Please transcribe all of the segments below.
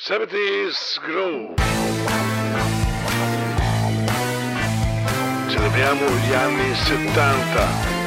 70s Groove. Celebriamo gli anni 70.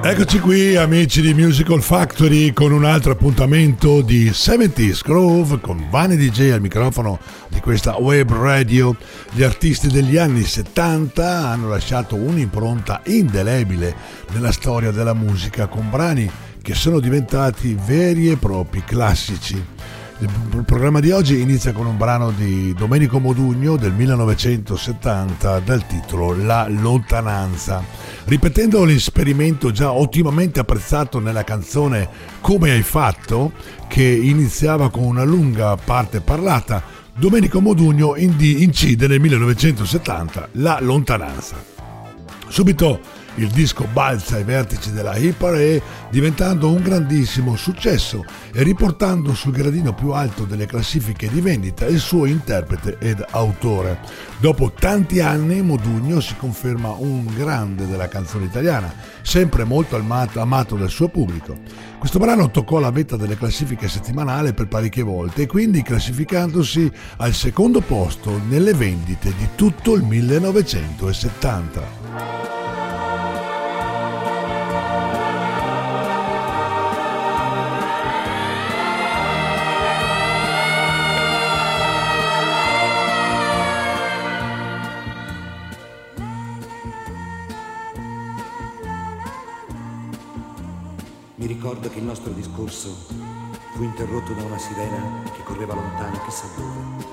Eccoci qui amici di Musical Factory con un altro appuntamento di 70s Groove con Vani DJ al microfono di questa web radio. Gli artisti degli anni 70 hanno lasciato un'impronta indelebile nella storia della musica con brani che sono diventati veri e propri classici. Il programma di oggi inizia con un brano di Domenico Modugno del 1970 dal titolo La lontananza. Ripetendo l'esperimento già ottimamente apprezzato nella canzone Come hai fatto, che iniziava con una lunga parte parlata, Domenico Modugno incide nel 1970 La lontananza. Subito il disco balza ai vertici della hit parade diventando un grandissimo successo e riportando sul gradino più alto delle classifiche di vendita il suo interprete ed autore. Dopo tanti anni Modugno si conferma un grande della canzone italiana, sempre molto amato dal suo pubblico. Questo brano toccò la vetta delle classifiche settimanali per parecchie volte e quindi classificandosi al secondo posto nelle vendite di tutto il 1970. Ricordo che il nostro discorso fu interrotto da una sirena che correva lontano chissà dove.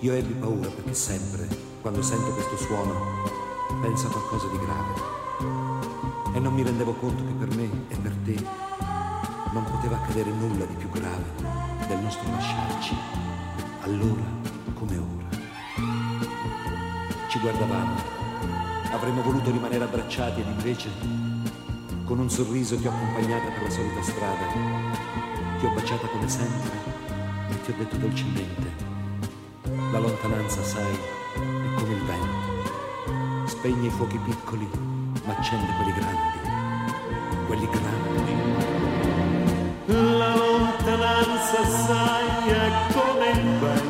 Io ebbi paura perché sempre, quando sento questo suono, penso a qualcosa di grave. E non mi rendevo conto che per me e per te non poteva accadere nulla di più grave del nostro lasciarci, allora come ora. Ci guardavamo, avremmo voluto rimanere abbracciati ed invece con un sorriso ti ho accompagnata per la solita strada, ti ho baciata come sempre e ti ho detto dolcemente, la lontananza, sai, è come il vento, spegne i fuochi piccoli, ma accende quelli grandi, quelli grandi. La lontananza, sai, è come il vento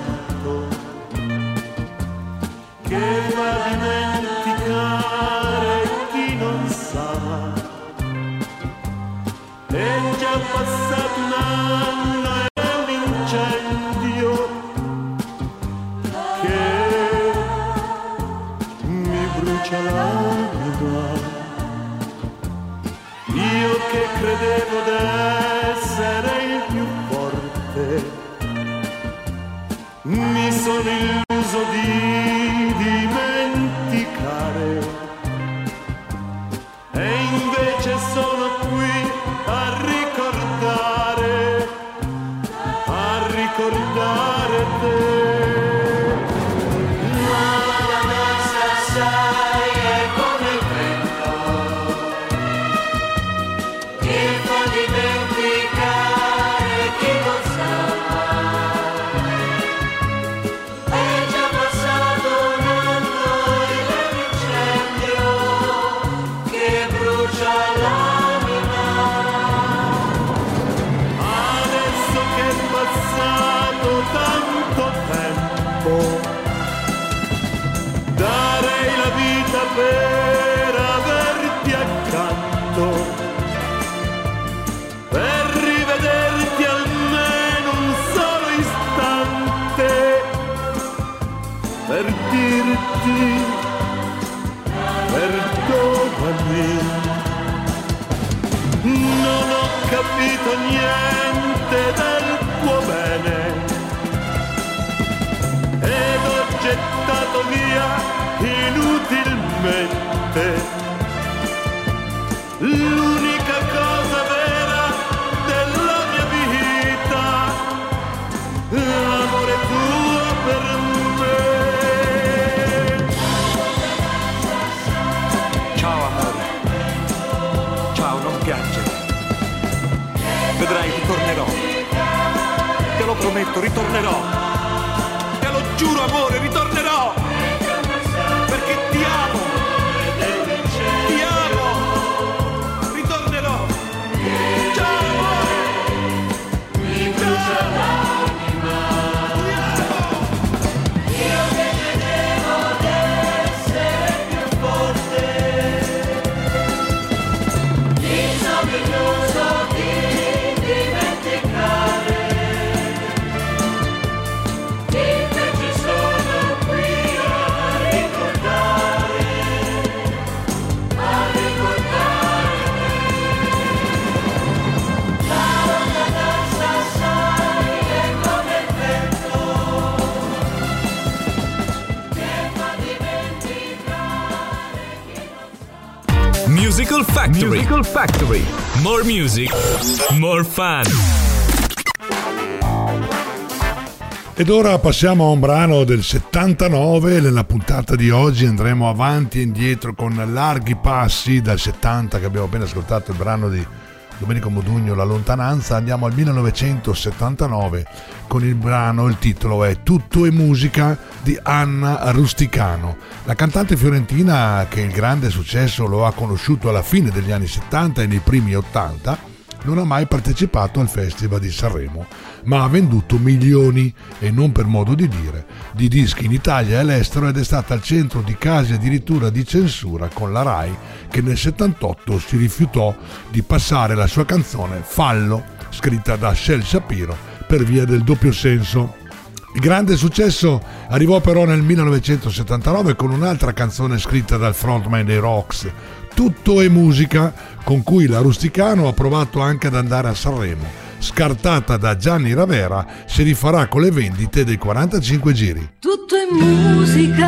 dirti perdonami. Non ho capito niente del tuo bene ed ho gettato via inutilmente ritornerò. Te lo prometto, ritornerò. Te lo giuro, amore, Factory. Musical Factory. More music, more fun. Ed ora passiamo a un brano del 79, nella puntata di oggi andremo avanti e indietro con larghi passi dal 70 che abbiamo appena ascoltato il brano di Domenico Modugno La lontananza, andiamo al 1979 con il brano, il titolo è Tutto è musica di Anna Rusticano. La cantante fiorentina che il grande successo lo ha conosciuto alla fine degli anni 70 e nei primi 80 non ha mai partecipato al Festival di Sanremo, ma ha venduto milioni, e non per modo di dire, di dischi in Italia e all'estero ed è stata al centro di casi addirittura di censura con la RAI che nel 78 si rifiutò di passare la sua canzone Fallo, scritta da Shell Shapiro, per via del doppio senso. Il grande successo arrivò però nel 1979 con un'altra canzone scritta dal frontman dei Rocks, Tutto è musica, con cui la Rusticano ha provato anche ad andare a Sanremo. Scartata da Gianni Ravera, si rifarà con le vendite dei 45 giri. Tutto è musica,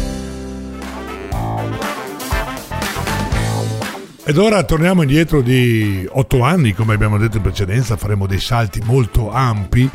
Ed ora torniamo indietro di otto anni, come abbiamo detto in precedenza, faremo dei salti molto ampi.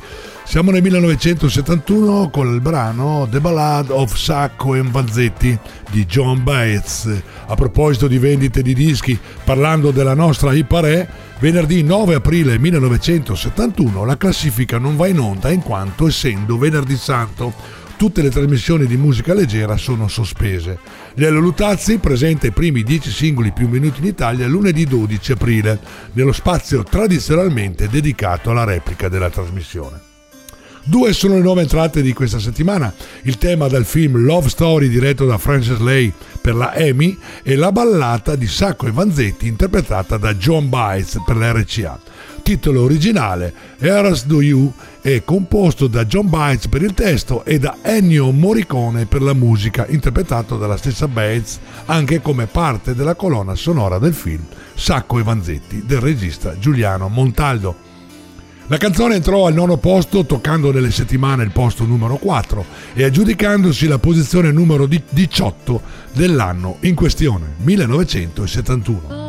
Siamo nel 1971 con il brano The Ballad of Sacco e Vanzetti di John Baez. A proposito di vendite di dischi, parlando della nostra Iparè, venerdì 9 aprile 1971 la classifica non va in onda in quanto essendo venerdì santo tutte le trasmissioni di musica leggera sono sospese. Lello Lutazzi presenta i primi 10 singoli più minuti in Italia lunedì 12 aprile, nello spazio tradizionalmente dedicato alla replica della trasmissione. Due sono le nuove entrate di questa settimana, il tema dal film Love Story diretto da Frances Lay per la Emmy e la ballata di Sacco e Vanzetti interpretata da John Baez per la RCA titolo originale Eras Do You è composto da John Baez per il testo e da Ennio Morricone per la musica, interpretato dalla stessa Baez anche come parte della colonna sonora del film Sacco e Vanzetti del regista Giuliano Montaldo. La canzone entrò al nono posto toccando nelle settimane il posto numero 4 e aggiudicandosi la posizione numero 18 dell'anno in questione, 1971.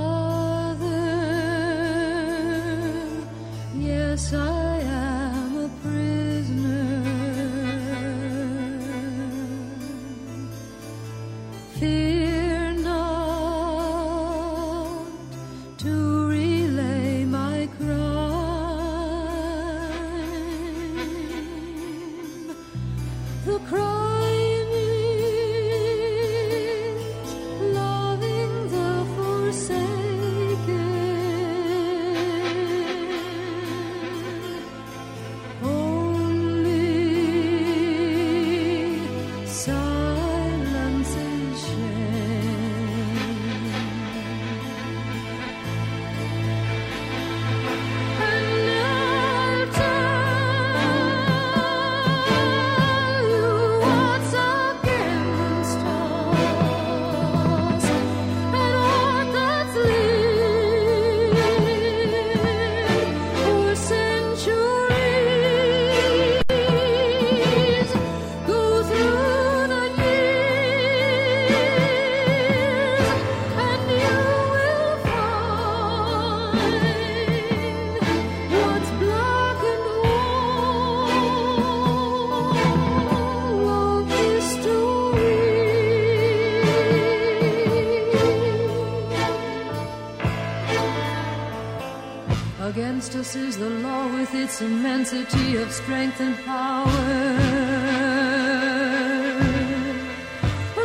Us is the law with its immensity of strength and power.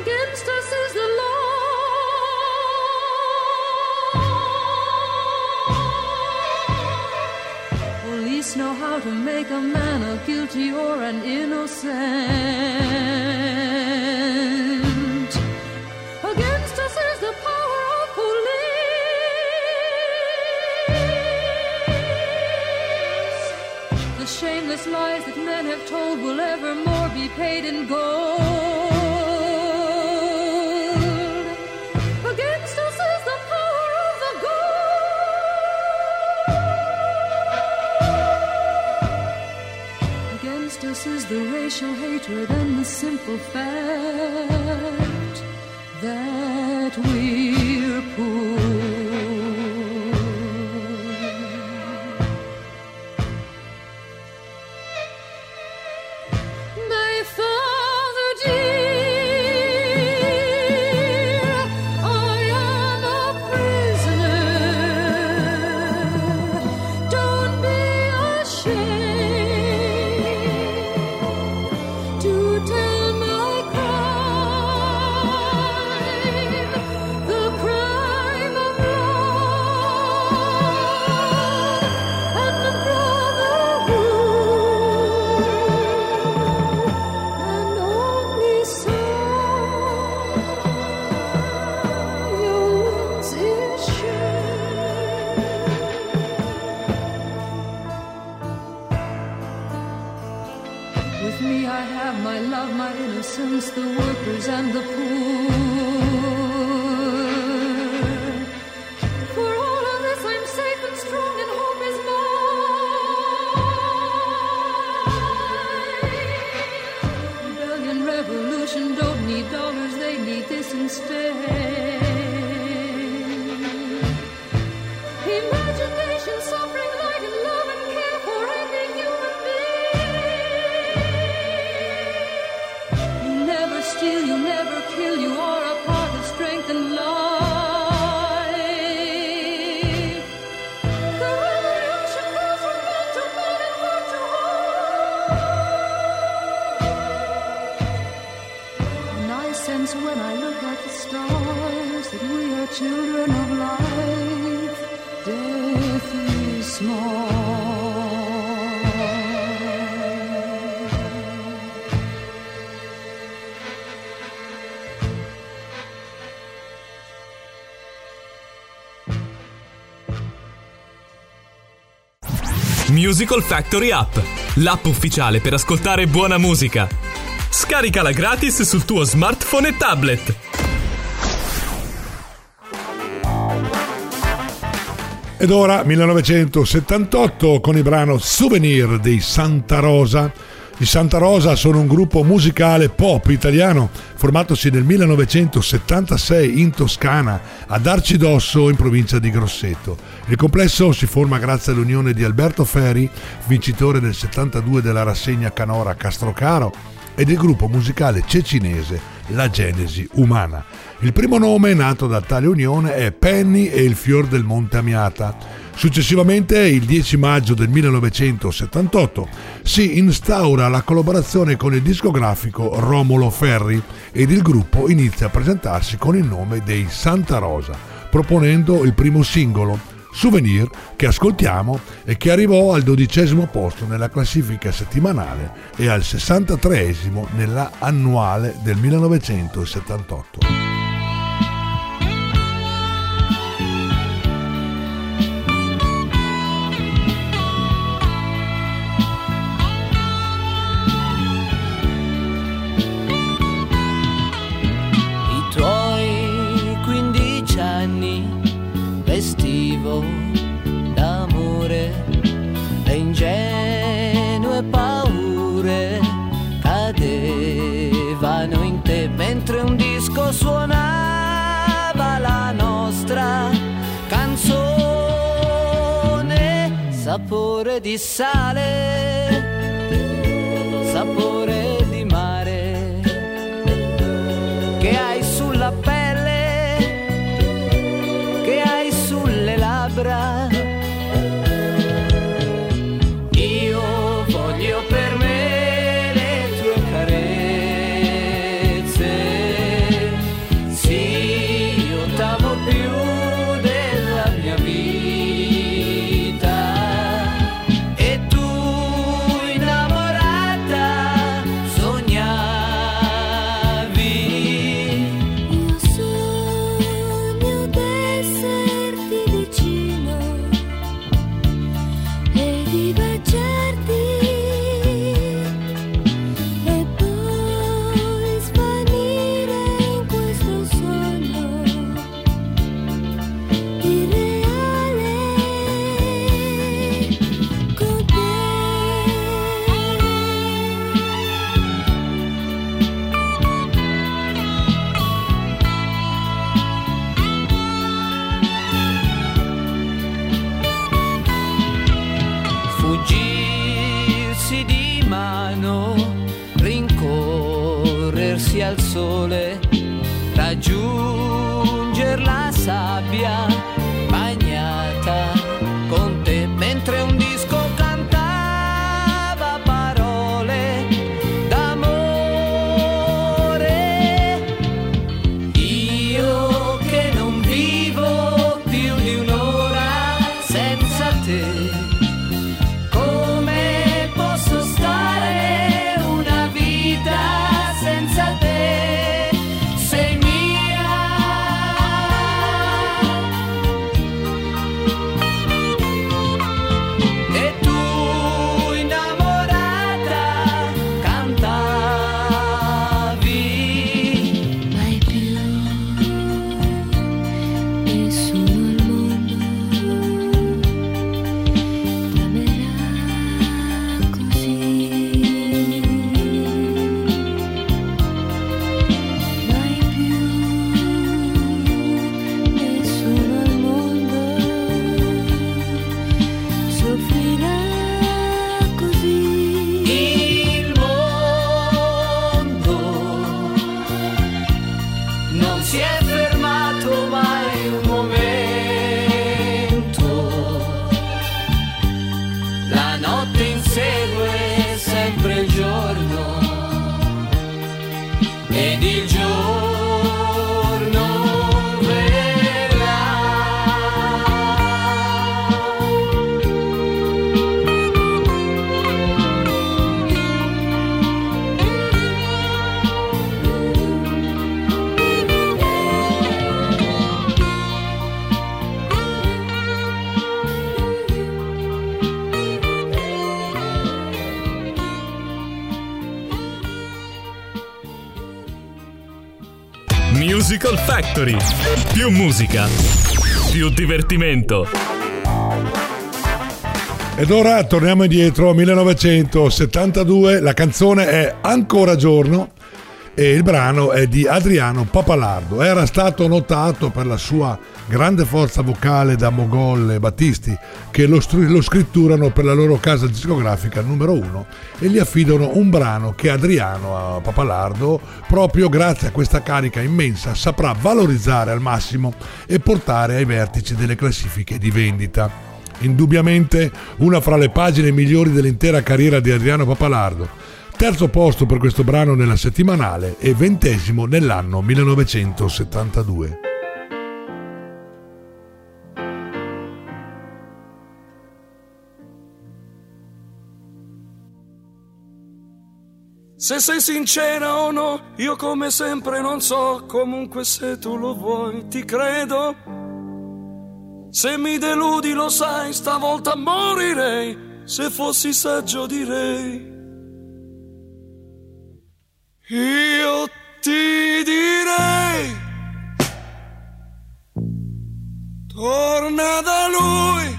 Against us is the law. Police know how to make a man a guilty or an innocent. Lies that men have told will evermore be paid in gold. Against us is the power of the gold. Against us is the racial hatred and the simple fact that we're poor. Musical Factory App, l'app ufficiale per ascoltare buona musica. Scaricala gratis sul tuo smartphone e tablet. Ed ora 1978 con il brano Souvenir dei Santa Rosa. I Santa Rosa sono un gruppo musicale pop italiano formatosi nel 1976 in Toscana, ad Arcidosso in provincia di Grosseto. Il complesso si forma grazie all'unione di Alberto Ferri, vincitore del 72 della rassegna Canora Castrocaro, e del gruppo musicale cecinese La Genesi Umana. Il primo nome nato da tale unione è Penny e il fior del Monte Amiata. Successivamente, il 10 maggio del 1978, si instaura la collaborazione con il discografico Romolo Ferri ed il gruppo inizia a presentarsi con il nome dei Santa Rosa, proponendo il primo singolo, Souvenir, che ascoltiamo e che arrivò al dodicesimo posto nella classifica settimanale e al 63esimo nella annuale del 1978. Sapore di sale, sapore musica, più divertimento. Ed ora torniamo indietro, 1972, la canzone è Ancora giorno e il brano è di Adriano Papalardo. Era stato notato per la sua grande forza vocale da Mogol e Battisti che lo, lo scritturano per la loro casa discografica numero uno e gli affidano un brano che Adriano Papalardo, proprio grazie a questa carica immensa, saprà valorizzare al massimo e portare ai vertici delle classifiche di vendita. Indubbiamente una fra le pagine migliori dell'intera carriera di Adriano Papalardo. Terzo posto per questo brano nella settimanale e ventesimo nell'anno 1972. Se sei sincera o no, io come sempre non so, comunque se tu lo vuoi, ti credo. Se mi deludi lo sai, stavolta morirei, se fossi saggio direi. Io ti direi, torna da lui,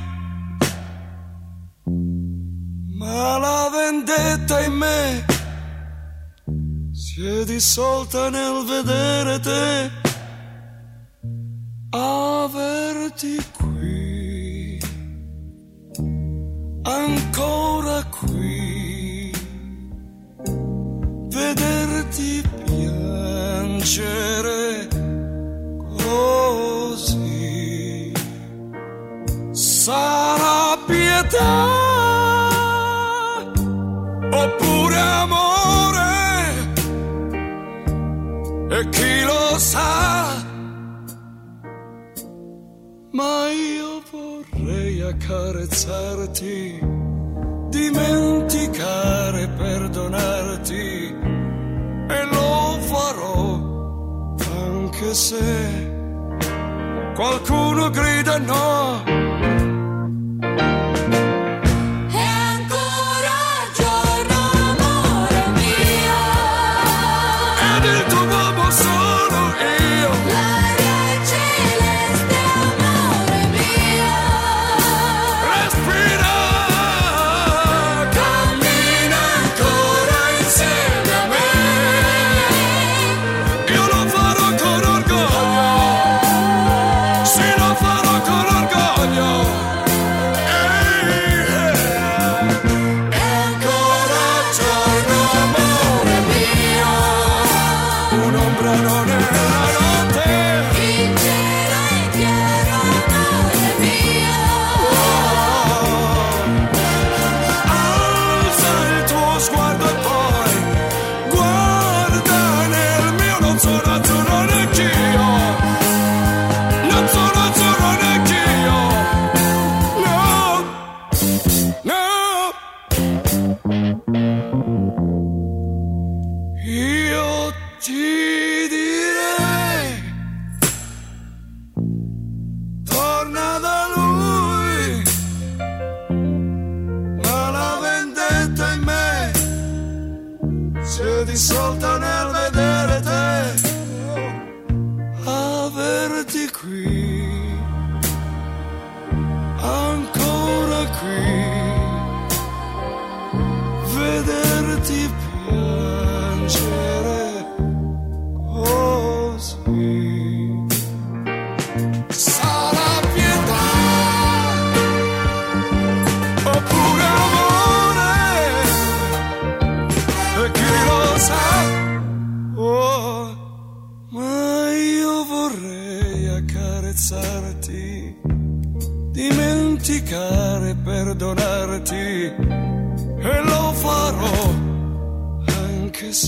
ma la vendetta in me si è dissolta nel vedere te, averti qui, ancora qui, vederti piangere così. Sarà pietà oppure amore? E chi lo sa. Ma io vorrei accarezzarti, dimenticare, perdonarti e lo farò anche se qualcuno grida no.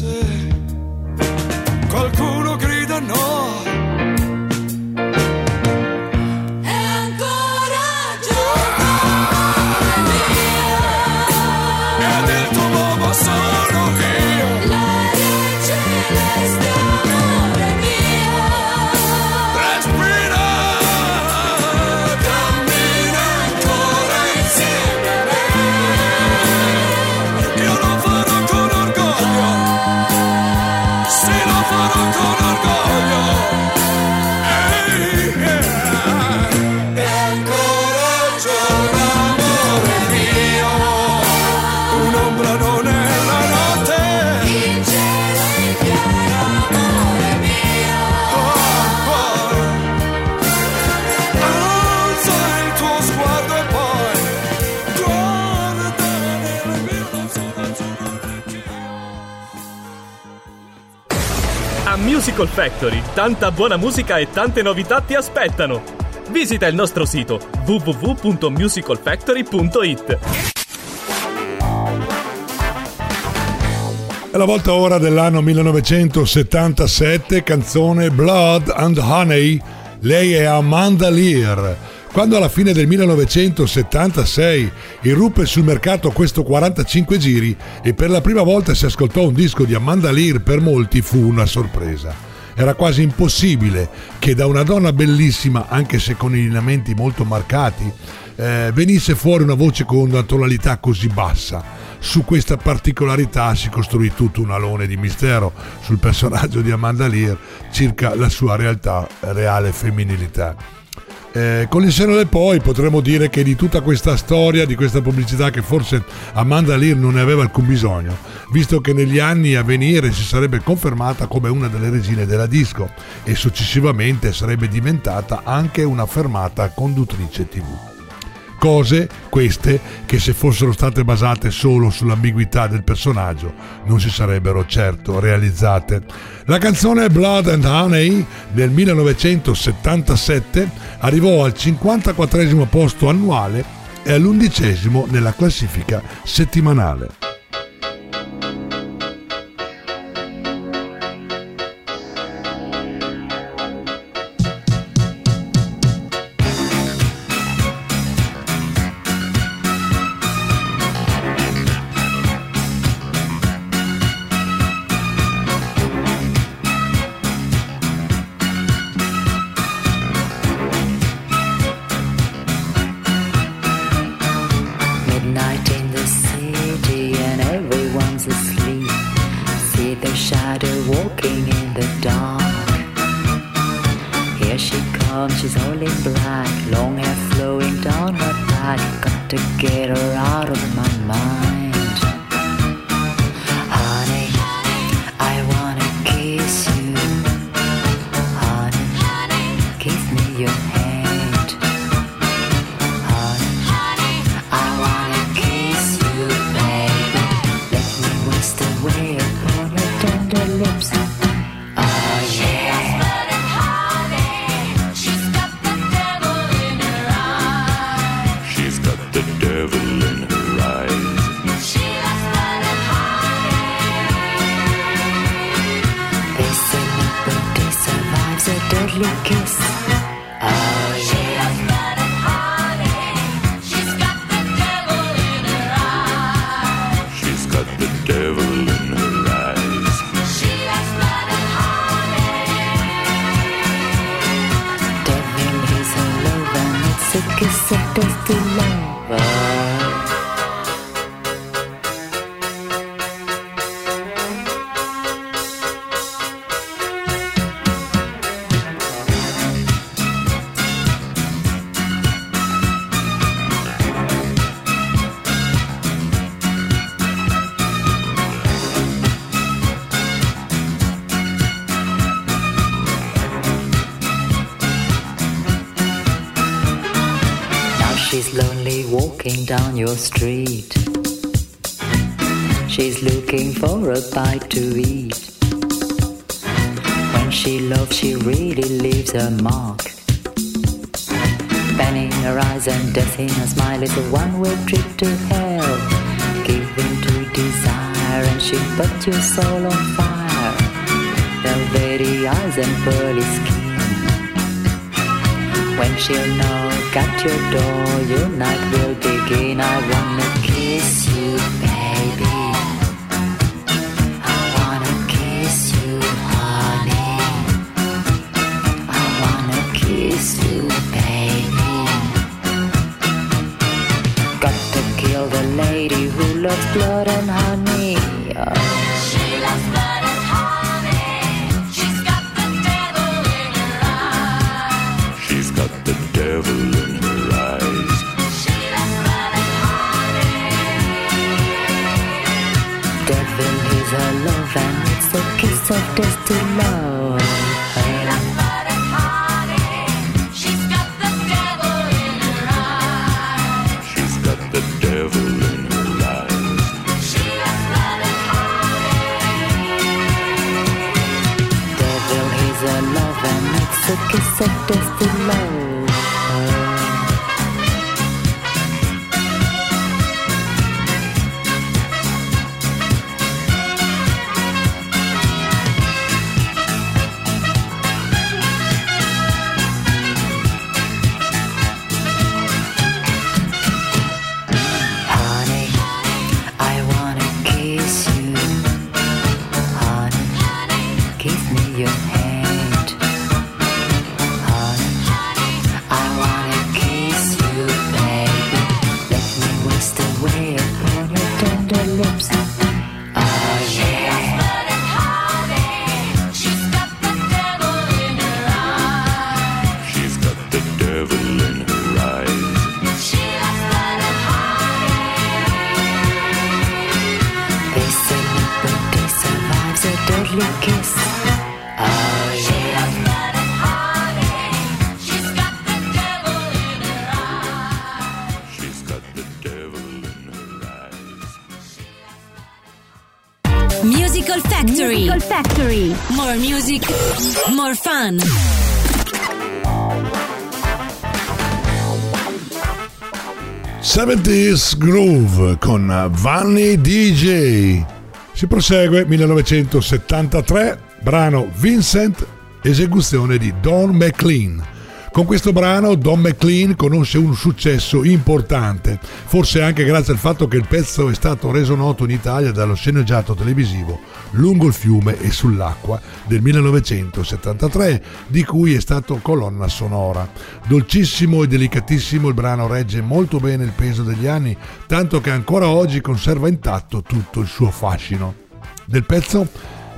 Anche Musical Factory, tanta buona musica e tante novità ti aspettano. Visita il nostro sito www.musicalfactory.it. È la volta ora dell'anno 1977, canzone Blood and Honey. Lei è Amanda Lear. Quando alla fine del 1976 irruppe sul mercato questo 45 giri e per la prima volta si ascoltò un disco di Amanda Lear, per molti fu una sorpresa. Era quasi impossibile che da una donna bellissima, anche se con lineamenti molto marcati, eh, venisse fuori una voce con una tonalità così bassa. Su questa particolarità si costruì tutto un alone di mistero sul personaggio di Amanda Lear circa la sua realtà, reale femminilità. Eh, con il seno del poi potremmo dire che di tutta questa storia, di questa pubblicità che forse Amanda Lear non ne aveva alcun bisogno, visto che negli anni a venire si sarebbe confermata come una delle regine della disco e successivamente sarebbe diventata anche una fermata conduttrice tv. Cose, queste, che se fossero state basate solo sull'ambiguità del personaggio non si sarebbero certo realizzate. La canzone Blood and Honey del 1977 arrivò al 54 posto annuale e all'undicesimo nella classifica settimanale. She's lonely walking down your street. She's looking for a bite to eat. When she loves, she really leaves a mark. Pain in her eyes and in her smile is a one-way trip to hell. Give in to desire and she'll put your soul on fire. Velvety eyes and pearly skin. When she'll knock at your door, your night will begin. I wanna kiss you, baby. I wanna kiss you, honey. I wanna kiss you, baby. Got to kill the lady who loves blood and honey. More music, more fun. '70s Groove con Vanni DJ. Si prosegue 1973, brano Vincent, esecuzione di Don McLean. Con questo brano Don McLean conosce un successo importante, forse anche grazie al fatto che il pezzo è stato reso noto in Italia dallo sceneggiato televisivo Lungo il fiume e sull'acqua del 1973, di cui è stato colonna sonora. Dolcissimo e delicatissimo il brano regge molto bene il peso degli anni, tanto che ancora oggi conserva intatto tutto il suo fascino. Del pezzo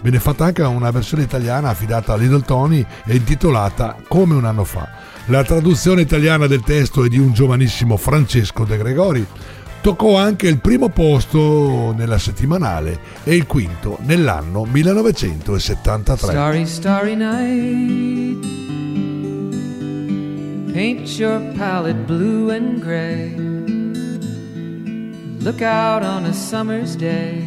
Viene fatta anche una versione italiana affidata a Little Tony e intitolata Come un anno fa. La traduzione italiana del testo è di un giovanissimo Francesco De Gregori. Toccò anche il primo posto nella settimanale e il quinto nell'anno 1973. Starry, starry night. Paint your palette blue and gray. Look out on a summer's day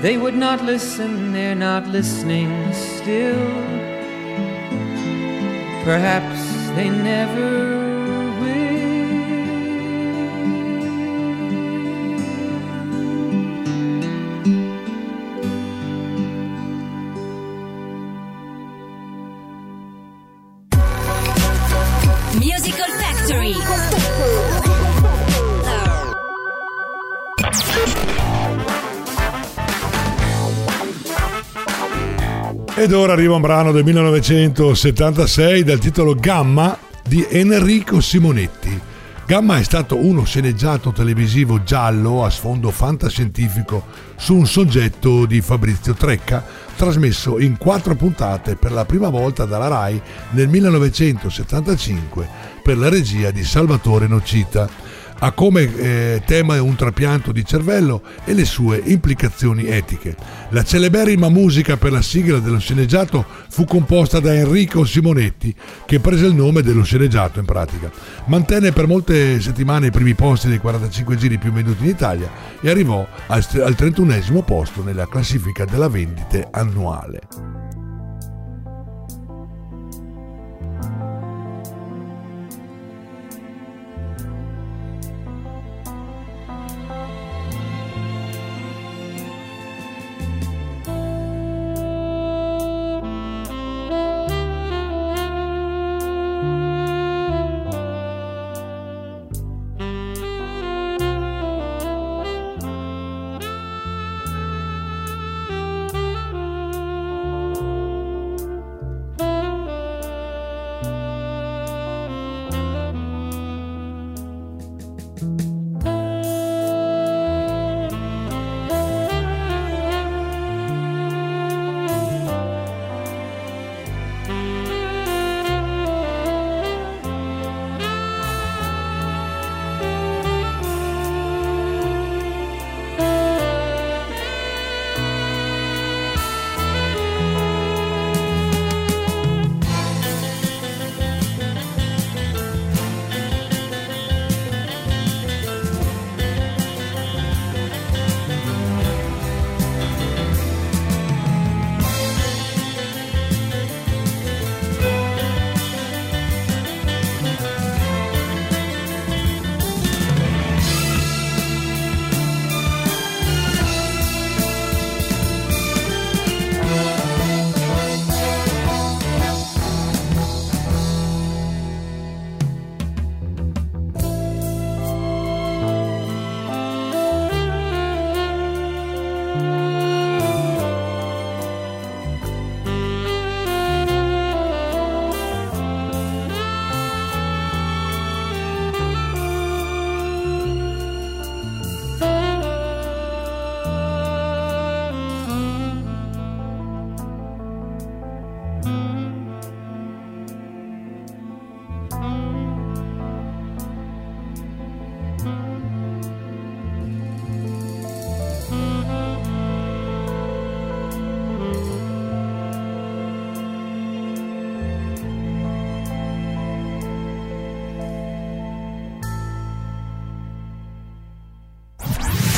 They would not listen, they're not listening still. Perhaps they never Ed ora arriva un brano del 1976 dal titolo Gamma di Enrico Simonetti. Gamma è stato uno sceneggiato televisivo giallo a sfondo fantascientifico su un soggetto di Fabrizio Trecca, trasmesso in quattro puntate per la prima volta dalla RAI nel 1975 per la regia di Salvatore Nocita. Ha come eh, tema un trapianto di cervello e le sue implicazioni etiche. La celeberrima musica per la sigla dello sceneggiato fu composta da Enrico Simonetti, che prese il nome dello sceneggiato in pratica. Mantenne per molte settimane i primi posti dei 45 giri più venduti in Italia e arrivò al, al 31 posto nella classifica della vendite annuale.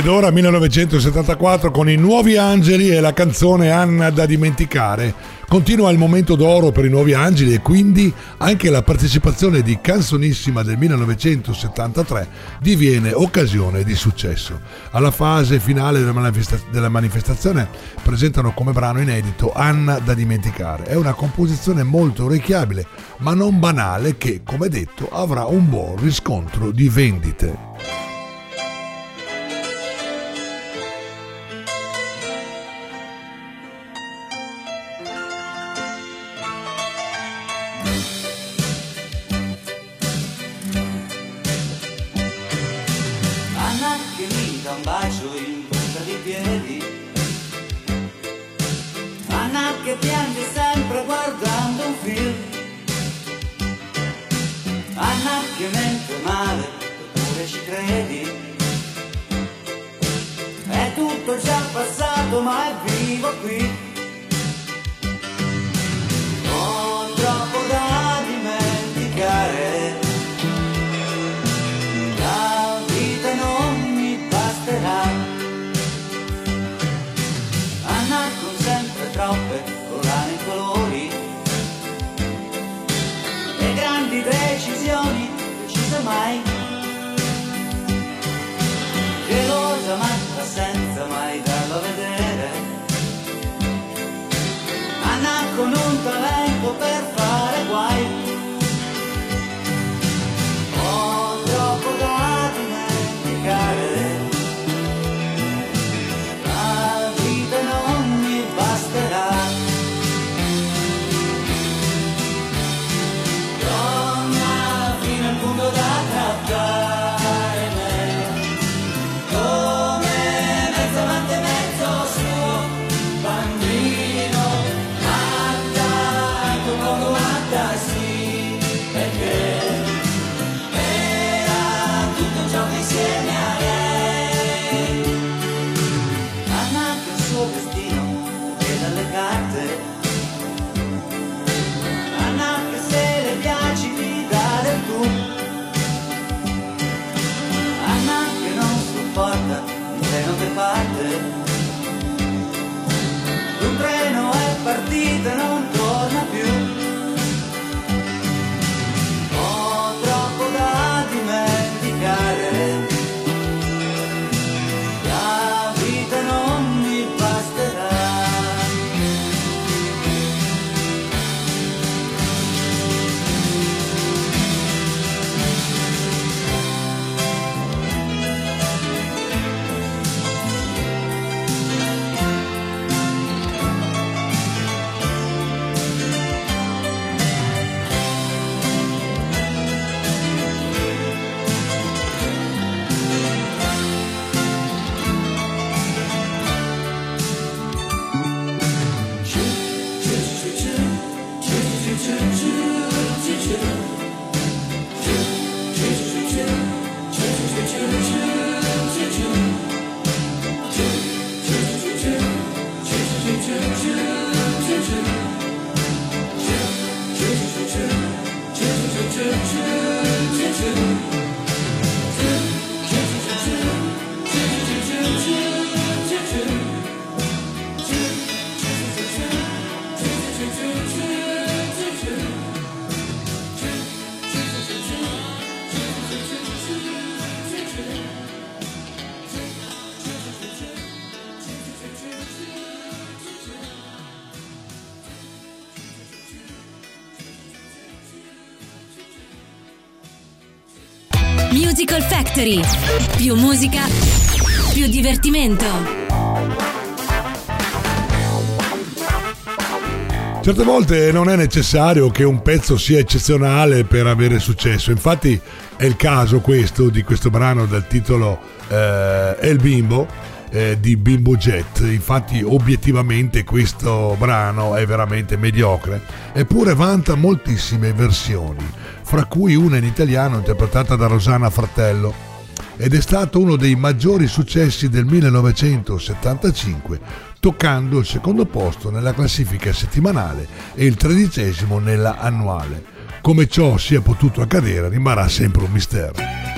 Ed ora 1974 con i Nuovi Angeli e la canzone Anna da dimenticare. Continua il momento d'oro per i Nuovi Angeli e quindi anche la partecipazione di Canzonissima del 1973 diviene occasione di successo. Alla fase finale della, manifesta- della manifestazione presentano come brano inedito Anna da dimenticare. È una composizione molto orecchiabile ma non banale che, come detto, avrà un buon riscontro di vendite. Che piange sempre guardando un film. Anna che mente male eppure ci credi? È tutto già passato ma è vivo qui decisioni, decisa mai. Gelosa ma senza mai darlo a vedere. Anna con un talento per fare guai. È partito Factory. Più musica, più divertimento. Certe volte non è necessario che un pezzo sia eccezionale per avere successo, infatti è il caso questo di questo brano dal titolo eh, El Bimbo eh, di Bimbo Jet, infatti obiettivamente questo brano è veramente mediocre, eppure vanta moltissime versioni, fra cui una in italiano interpretata da Rosanna Fratello ed è stato uno dei maggiori successi del 1975, toccando il secondo posto nella classifica settimanale e il tredicesimo nella annuale. Come ciò sia potuto accadere rimarrà sempre un mistero.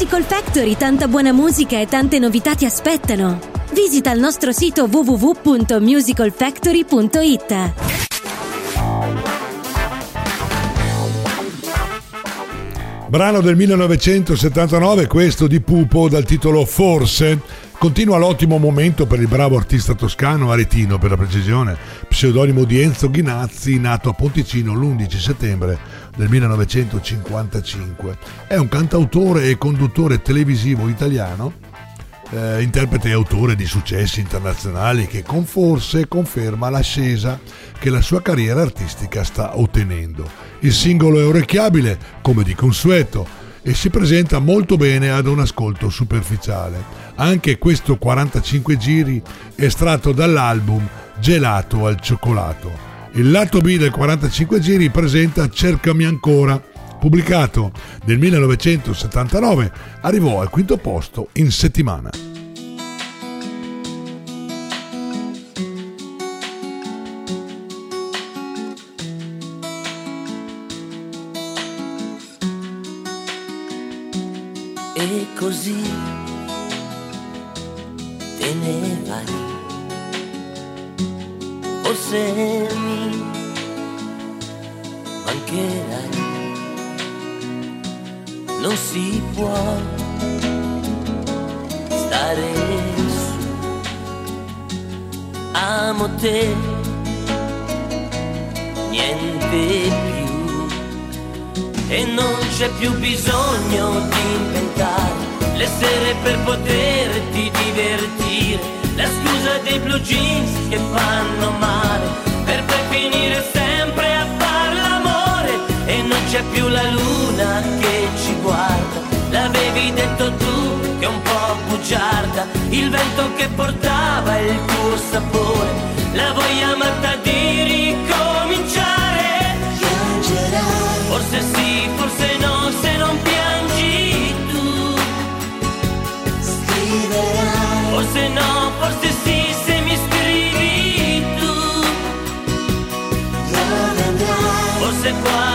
Musical Factory tanta buona musica e tante novità ti aspettano. Visita il nostro sito www.musicalfactory.it. Brano del 1979, questo di Pupo dal titolo Forse. Continua l'ottimo momento per il bravo artista toscano, aretino per la precisione, pseudonimo di Enzo Ghinazzi, nato a Ponticino l'11 settembre del 1955. È un cantautore e conduttore televisivo italiano, eh, interprete e autore di successi internazionali che con forse conferma l'ascesa che la sua carriera artistica sta ottenendo. Il singolo è orecchiabile, come di consueto, e si presenta molto bene ad un ascolto superficiale. Anche questo 45 giri è estratto dall'album Gelato al cioccolato. Il lato B del 45 giri presenta Cercami ancora, pubblicato nel 1979, arrivò al quinto posto in settimana. Che è un po' bugiarda, il vento che portava il tuo sapore, la voglia matta di ricominciare. Forse sì, forse no, se non piangi tu. Scriverai. Forse no, forse sì, se mi scrivi tu. Dove andrai? Forse qua,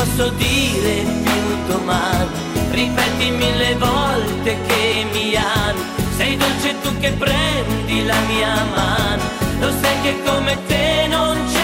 posso dire più domani ripeti mille volte che mi ami, sei dolce tu che prendi la mia mano, lo sai che come te non c'è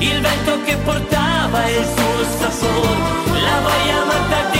Il vento che portava il suo sapore. La voglia matta di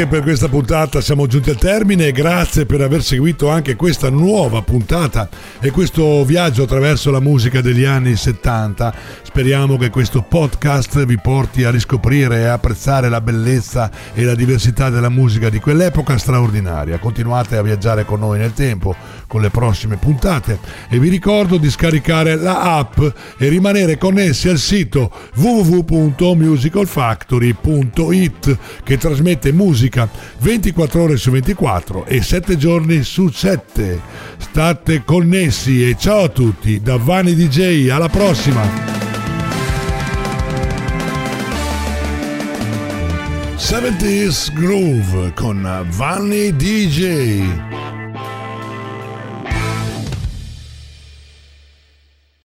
anche per questa puntata siamo giunti al termine, grazie per aver seguito anche questa nuova puntata e questo viaggio attraverso la musica degli anni 70. Speriamo che questo podcast vi porti a riscoprire e apprezzare la bellezza e la diversità della musica di quell'epoca straordinaria. Continuate a viaggiare con noi nel tempo, con le prossime puntate e vi ricordo di scaricare la app e rimanere connessi al sito www.musicalfactory.it che trasmette musica 24 ore su 24 e 7 giorni su 7. State connessi e ciao a tutti da Vani DJ, alla prossima! 70s Groove con Vanni DJ.